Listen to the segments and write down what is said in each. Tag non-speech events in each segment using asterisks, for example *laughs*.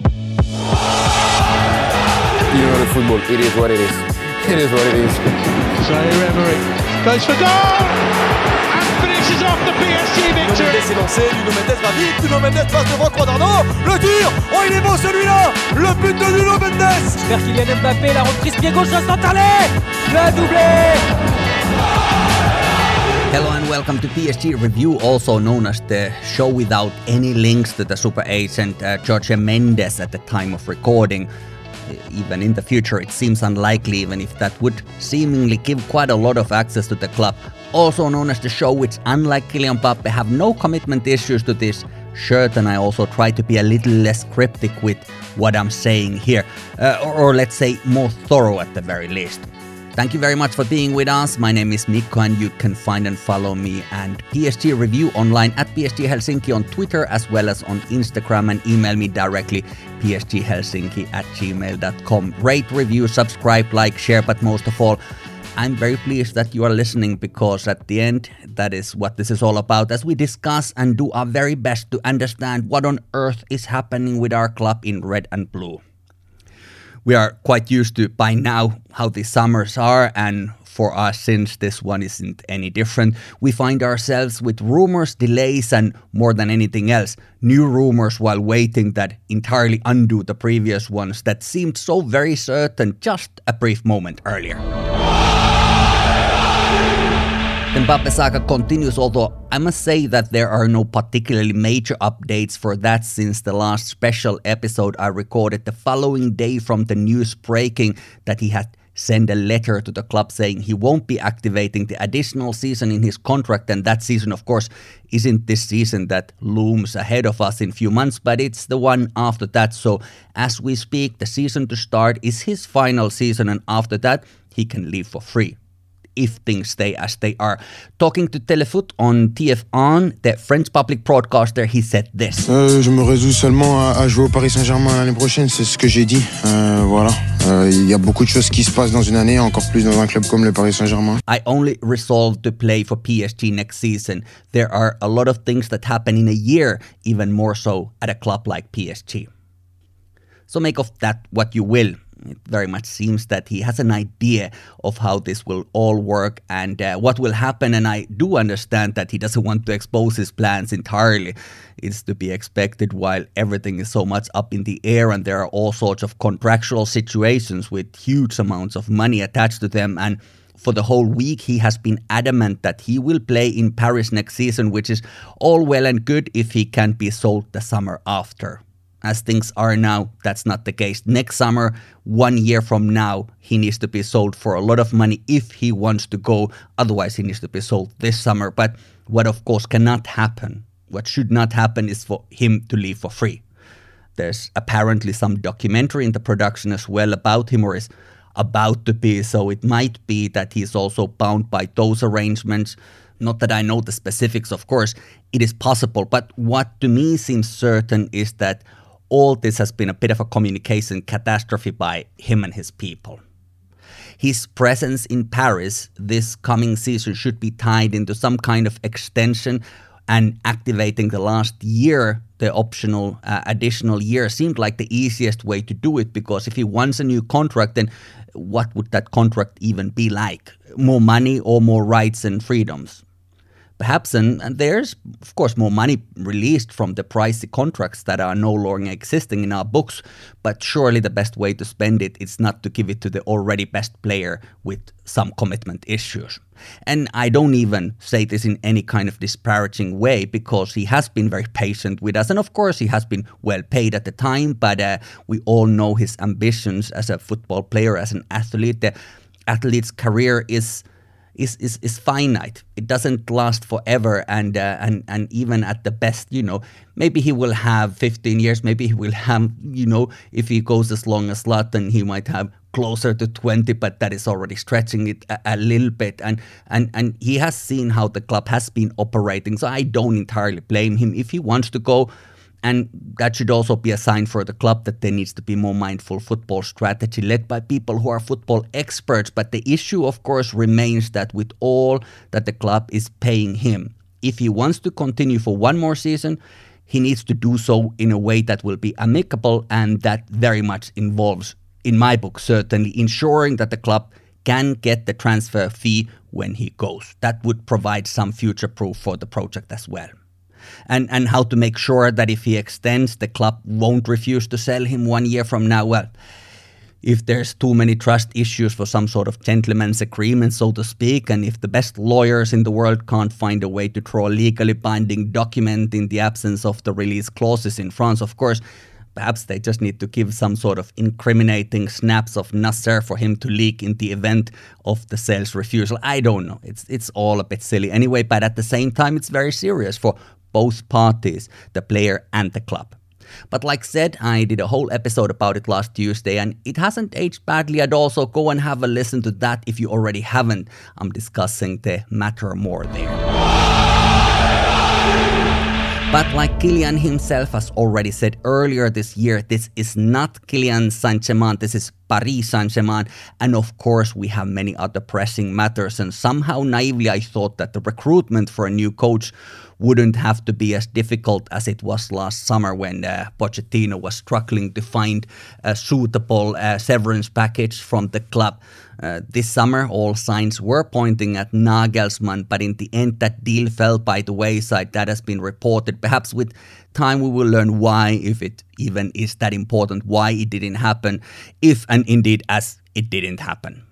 You know the football, it is what it is. It is what it is. Zaire Emery goes for goal! And finishes off the PSG Nuno victory. Mendes est lancé, Nuno Mendes va vite, Nuno Mendes passe devant Quadrado, le tir, oh il est beau celui-là, le but de Nuno Mendes. Vers Kylian Mbappé, la reprise pied gauche instantanée Le doublé Hello and welcome to PSG Review, also known as the show without any links to the super agent uh, Jorge Mendes at the time of recording. Even in the future, it seems unlikely, even if that would seemingly give quite a lot of access to the club. Also known as the show, which, unlike Kylian Mbappe, have no commitment issues to this shirt, and I also try to be a little less cryptic with what I'm saying here, uh, or, or let's say more thorough at the very least. Thank you very much for being with us. My name is Mikko, and you can find and follow me and PSG Review online at PSG Helsinki on Twitter as well as on Instagram and email me directly psghelsinki at gmail.com. Rate, review, subscribe, like, share, but most of all, I'm very pleased that you are listening because at the end, that is what this is all about as we discuss and do our very best to understand what on earth is happening with our club in red and blue we are quite used to by now how the summers are and for us since this one isn't any different we find ourselves with rumors delays and more than anything else new rumors while waiting that entirely undo the previous ones that seemed so very certain just a brief moment earlier Mbappe saga continues, although I must say that there are no particularly major updates for that since the last special episode I recorded the following day from the news breaking that he had sent a letter to the club saying he won't be activating the additional season in his contract. And that season of course isn't this season that looms ahead of us in few months but it's the one after that. So as we speak the season to start is his final season and after that he can leave for free if things stay as they are. Talking to Telefoot on TF1, the French public broadcaster, he said this. Euh, je me résous seulement à, à jouer au Paris Saint-Germain l'année prochaine, c'est ce que j'ai dit. Euh, voilà. Euh, Il y a beaucoup de choses qui se passent dans une année, encore plus dans un club comme le Paris Saint-Germain. I only resolve to play for PSG next season. There are a lot of things that happen in a year, even more so at a club like PSG. So make of that what you will. It very much seems that he has an idea of how this will all work and uh, what will happen. And I do understand that he doesn't want to expose his plans entirely. It's to be expected while everything is so much up in the air and there are all sorts of contractual situations with huge amounts of money attached to them. And for the whole week, he has been adamant that he will play in Paris next season, which is all well and good if he can be sold the summer after as things are now, that's not the case. Next summer, one year from now, he needs to be sold for a lot of money if he wants to go. Otherwise, he needs to be sold this summer. But what, of course, cannot happen, what should not happen, is for him to leave for free. There's apparently some documentary in the production as well about him, or is about to be. So it might be that he's also bound by those arrangements. Not that I know the specifics, of course, it is possible. But what to me seems certain is that all this has been a bit of a communication catastrophe by him and his people. His presence in Paris this coming season should be tied into some kind of extension and activating the last year, the optional uh, additional year, seemed like the easiest way to do it because if he wants a new contract, then what would that contract even be like? More money or more rights and freedoms? Perhaps and, and, there's of course more money released from the pricey contracts that are no longer existing in our books but surely the best way to spend it is not to give it to the already best player with some commitment issues. And i don't even say this in any kind of disparaging way because he has been very *laughs* patient with us and of course he has been well paid at the time but uh, we all know his ambitions as a football player as an athlete. The athlete's career is is, is is finite. It doesn't last forever, and uh, and and even at the best, you know, maybe he will have 15 years. Maybe he will have, you know, if he goes as long as Zlatan, he might have closer to 20, but that is already stretching it a, a, little bit. And and and he has seen how the club has been operating, so I don't entirely blame him if he wants to go. And that should also be a sign for the club that there needs to be more mindful football strategy led by people who are football experts. But the issue, of course, remains that with all that the club is paying him, if he wants to continue for one more season, he needs to do so in a way that will be amicable and that very much involves, in my book, certainly ensuring that the club can get the transfer fee when he goes. That would provide some future proof for the project as well. And, and how to make sure that if he extends, the club won't refuse to sell him one year from now. Well, if there's too many trust issues for some sort of gentleman's agreement, so to speak, and if the best lawyers in the world can't find a way to draw a legally binding document in the absence of the release clauses in France, of course, perhaps they just need to give some sort of incriminating snaps of Nasser for him to leak in the event of the sales refusal. I don't know. It's it's all a bit silly anyway, but at the same time, it's very serious for both parties, the player and the club. But like said, I did a whole episode about it last Tuesday and it hasn't aged badly at all, so go and have a listen to that if you already haven't. I'm discussing the matter more there. But like Kylian himself has already said earlier this year, this is not Kylian Saint-Germain, this is Paris Saint-Germain. And of course, we have many other pressing matters. And somehow naively, I thought that the recruitment for a new coach wouldn't have to be as difficult as it was last summer when uh, Pochettino was struggling to find a suitable uh, severance package from the club. Uh, this summer, all signs were pointing at Nagelsmann, but in the end, that deal fell by the wayside. That has been reported. Perhaps with time, we will learn why, if it even is that important, why it didn't happen, if and indeed as it didn't happen.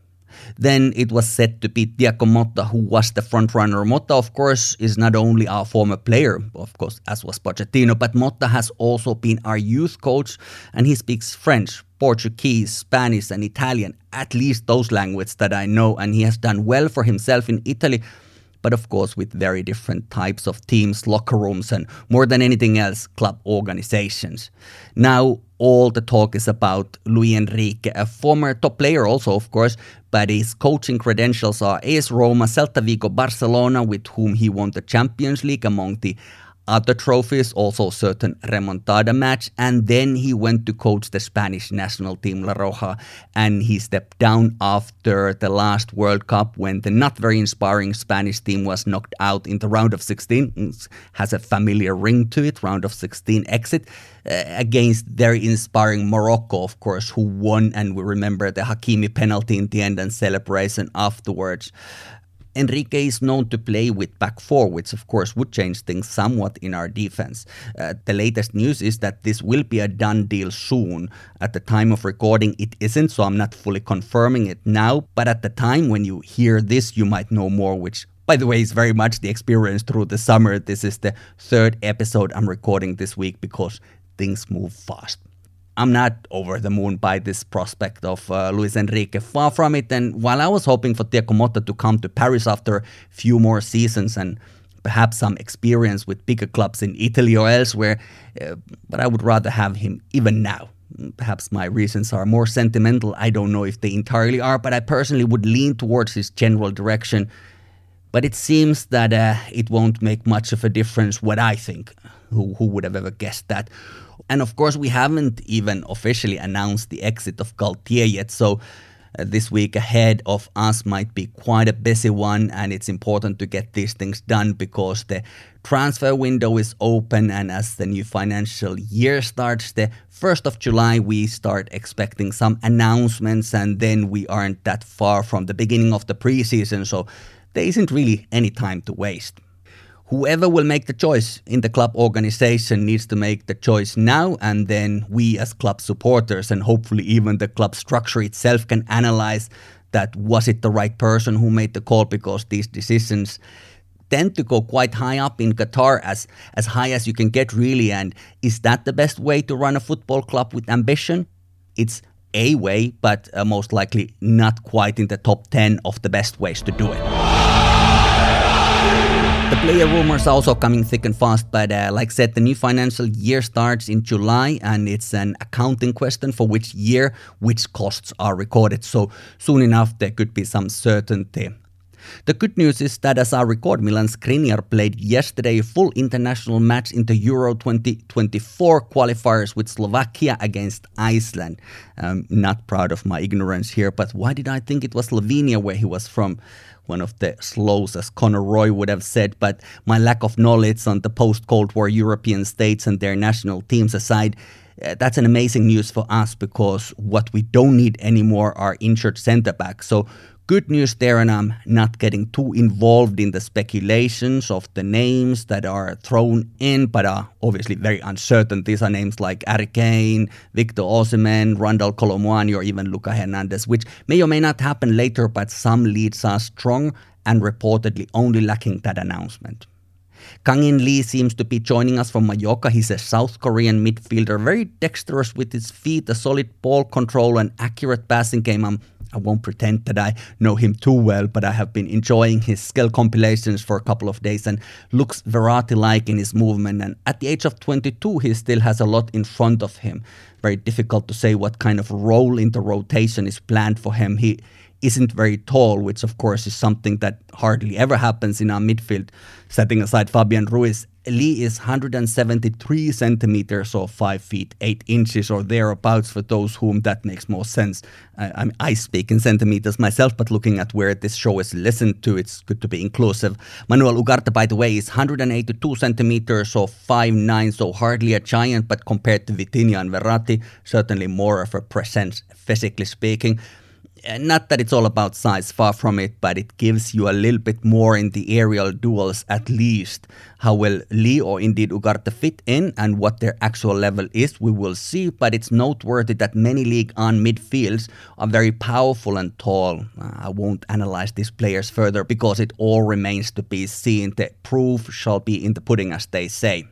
Then it was said to be Thiago Motta who was the frontrunner. Motta, of course, is not only our former player, of course, as was Pochettino, but Motta has also been our youth coach and he speaks French, Portuguese, Spanish, and Italian, at least those languages that I know, and he has done well for himself in Italy but of course with very different types of teams, locker rooms, and more than anything else, club organizations. Now, all the talk is about Luis Enrique, a former top player also, of course, but his coaching credentials are AS Roma, Celta Vigo, Barcelona, with whom he won the Champions League among the other trophies, also certain remontada match, and then he went to coach the Spanish national team La Roja, and he stepped down after the last World Cup when the not very inspiring Spanish team was knocked out in the round of 16. It has a familiar ring to it, round of 16 exit uh, against very inspiring Morocco, of course, who won, and we remember the Hakimi penalty in the end and celebration afterwards. Enrique is known to play with back four, which of course would change things somewhat in our defense. Uh, the latest news is that this will be a done deal soon. At the time of recording, it isn't, so I'm not fully confirming it now. But at the time when you hear this, you might know more, which by the way, is very much the experience through the summer. This is the third episode I'm recording this week because things move fast. I'm not over the moon by this prospect of uh, Luis Enrique. Far from it. And while I was hoping for Thiago Motta to come to Paris after a few more seasons and perhaps some experience with bigger clubs in Italy or elsewhere, uh, but I would rather have him even now. Perhaps my reasons are more sentimental. I don't know if they entirely are, but I personally would lean towards his general direction. But it seems that uh, it won't make much of a difference what I think. Who, who would have ever guessed that? And of course, we haven't even officially announced the exit of Galtier yet. So uh, this week ahead of us might be quite a busy one, and it's important to get these things done because the transfer window is open. And as the new financial year starts, the 1st of July, we start expecting some announcements, and then we aren't that far from the beginning of the preseason. So there isn't really any time to waste. Whoever will make the choice in the club organization needs to make the choice now and then we as club supporters and hopefully even the club structure itself can analyze that was it the right person who made the call because these decisions tend to go quite high up in Qatar as as high as you can get really. And is that the best way to run a football club with ambition? It's a way but uh, most likely not quite in the top 10 of the best ways to do it the player rumors are also coming thick and fast, but uh, like I said, the new financial year starts in July and it's an accounting question for which year which costs are recorded. So soon enough, there could be some certainty. The good news is that as I record, Milan Skriniar played yesterday a full international match in the Euro 2024 qualifiers with Slovakia against Iceland. I'm not proud of my ignorance here, but why did I think it was Slovenia where he was from? One of the slows, as Conor Roy would have said, but my lack of knowledge on the post Cold War European states and their national teams aside, uh, that's an amazing news for us because what we don't need anymore are injured centre backs. So good news there, and I'm not getting too involved in the speculations of the names that are thrown in, but are obviously very uncertain. These are names like Harry Kane, Victor Osimhen, Randal Kolo Muani, or even Lucas Hernandez, which may or may not happen later, but some leads are strong and reportedly only lacking that announcement. Kang In Lee seems to be joining us from Mallorca. He's a South Korean midfielder, very dexterous with his feet, a solid ball control, and accurate passing game. I'm I won't pretend that I know him too well, but I have been enjoying his skill compilations for a couple of days and looks Verratti like in his movement. And at the age of 22, he still has a lot in front of him. Very difficult to say what kind of role in the rotation is planned for him. He isn't very tall, which of course is something that hardly ever happens in our midfield. Setting aside Fabian Ruiz, Lee is 173 centimeters or 5 feet 8 inches or thereabouts for those whom that makes more sense. I, mean, I speak in centimeters myself, but looking at where this show is listened to, it's good to be inclusive. Manuel Ugarte, by the way, is 182 centimeters or 5'9, so hardly a giant, but compared to Vitinha and Verratti, certainly more of a presence physically speaking not that it's all about size, far from it, but it gives you a little bit more in the aerial duels at least. How will Lee or indeed Ugarte fit in and what their actual level is, we will see, but it's noteworthy that many Ligue 1 midfields are very powerful and tall. Uh, I won't analyze these players further because it all remains to be seen. The proof shall be in the pudding, as they say.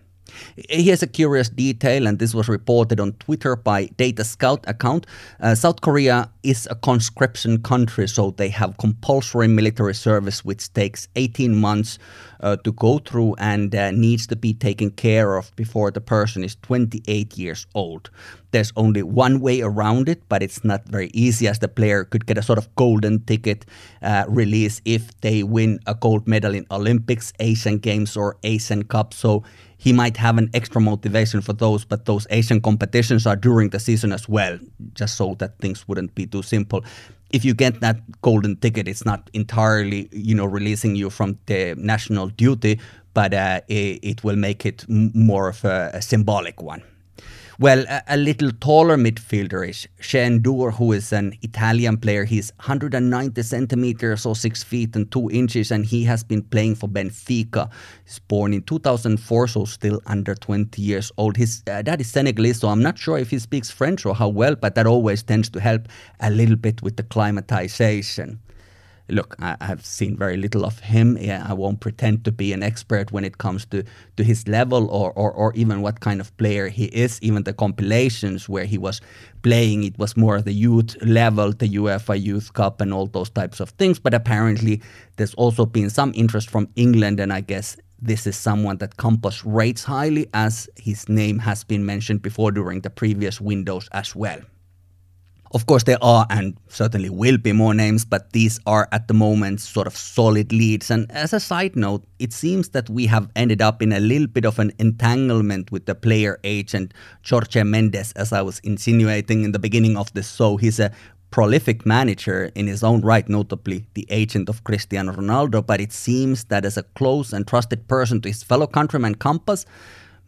Here's a curious detail, and this was reported on Twitter by Data Scout account. Uh, South Korea is a conscription country, so they have compulsory military service, which takes 18 months uh, to go through and uh, needs to be taken care of before the person is 28 years old. There's only one way around it, but it's not very easy, as the player could get a sort of golden ticket uh, release if they win a gold medal in Olympics, Asian Games, or Asian Cup. So he might have an extra motivation for those, but those Asian competitions are during the season as well, just so that things wouldn't be too simple. If you get that golden ticket, it's not entirely, you know, releasing you from the national duty, but uh, it, it, will make it more of a, a symbolic one. Well, a, a, little taller midfielder is Cher Ndour, who is an Italian player. He's 190 centimeters or 6 feet and 2 inches, and he has been playing for Benfica. He's born in 2004, so still under 20 years old. His uh, dad is Senegalese, so I'm not sure if he speaks French or how well, but that always tends to help a little bit with the climatization look, I, have seen very little of him. Yeah, I won't pretend to be an expert when it comes to, to his level or, or, or even what kind of player he is. Even the compilations where he was playing, it was more the youth level, the UEFA Youth Cup, and all those types of things. But apparently, there's also been some interest from England, and I guess this is someone that Campos rates highly, as his name has been mentioned before during the previous windows as well. Of course, there are and certainly will be more names, but these are at the moment sort of solid leads. And as a side note, it seems that we have ended up in a little bit of an entanglement with the player agent Jorge Mendes, as I was insinuating in the beginning of this show. He's a prolific manager in his own right, notably the agent of Cristiano Ronaldo, but it seems that as a close and trusted person to his fellow countryman Campos,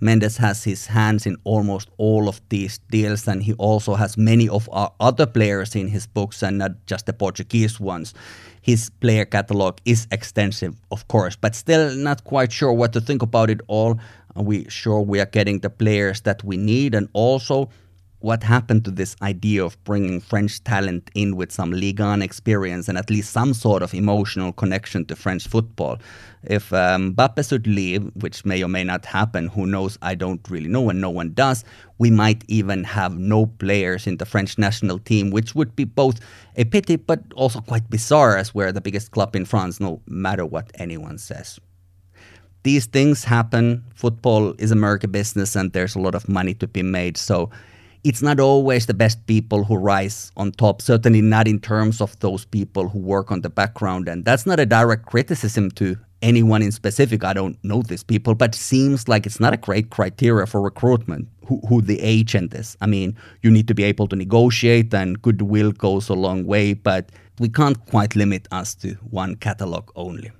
Mendes has his hands in almost all of these deals, and he also has many of our other players in his books and not just the Portuguese ones. His player catalog is extensive, of course, but still not quite sure what to think about it all. Are we sure we are getting the players that we need? And also, what happened to this idea of bringing French talent in with some Ligue 1 experience and at least some sort of emotional connection to French football? If um, Mbappe should leave, which may or may not happen, who knows? I don't really know, and no one does. We might even have no players in the French national team, which would be both a pity but also quite bizarre, as we're the biggest club in France, no matter what anyone says these things happen. Football is a murky business and there's a lot of money to be made. So it's not always the best people who rise on top, certainly not in terms of those people who work on the background. And that's not a direct criticism to anyone in specific. I don't know these people, but seems like it's not a great criteria for recruitment who, who the agent is. I mean, you need to be able to negotiate, and goodwill goes a long way, but we can't quite limit us to one catalog only.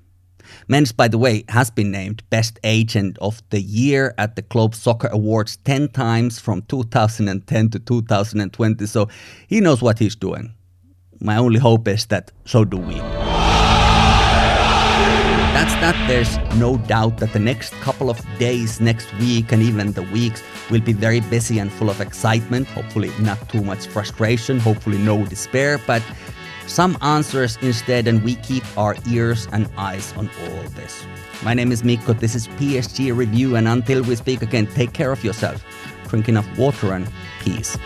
Mendes, by the way, has been named Best Agent of the Year at the Globe Soccer Awards 10 times from 2010 to 2020, so he knows what he's doing. My only hope is that so do we. That's that. There's no doubt that the next couple of days, next week, and even the weeks will be very busy and full of excitement. Hopefully, not too much frustration, hopefully, no despair, but some answers instead, and we keep our ears and eyes on all this. My name is Mikko, this is PSG Review, and until we speak again, take care of yourself, drink enough water, and peace.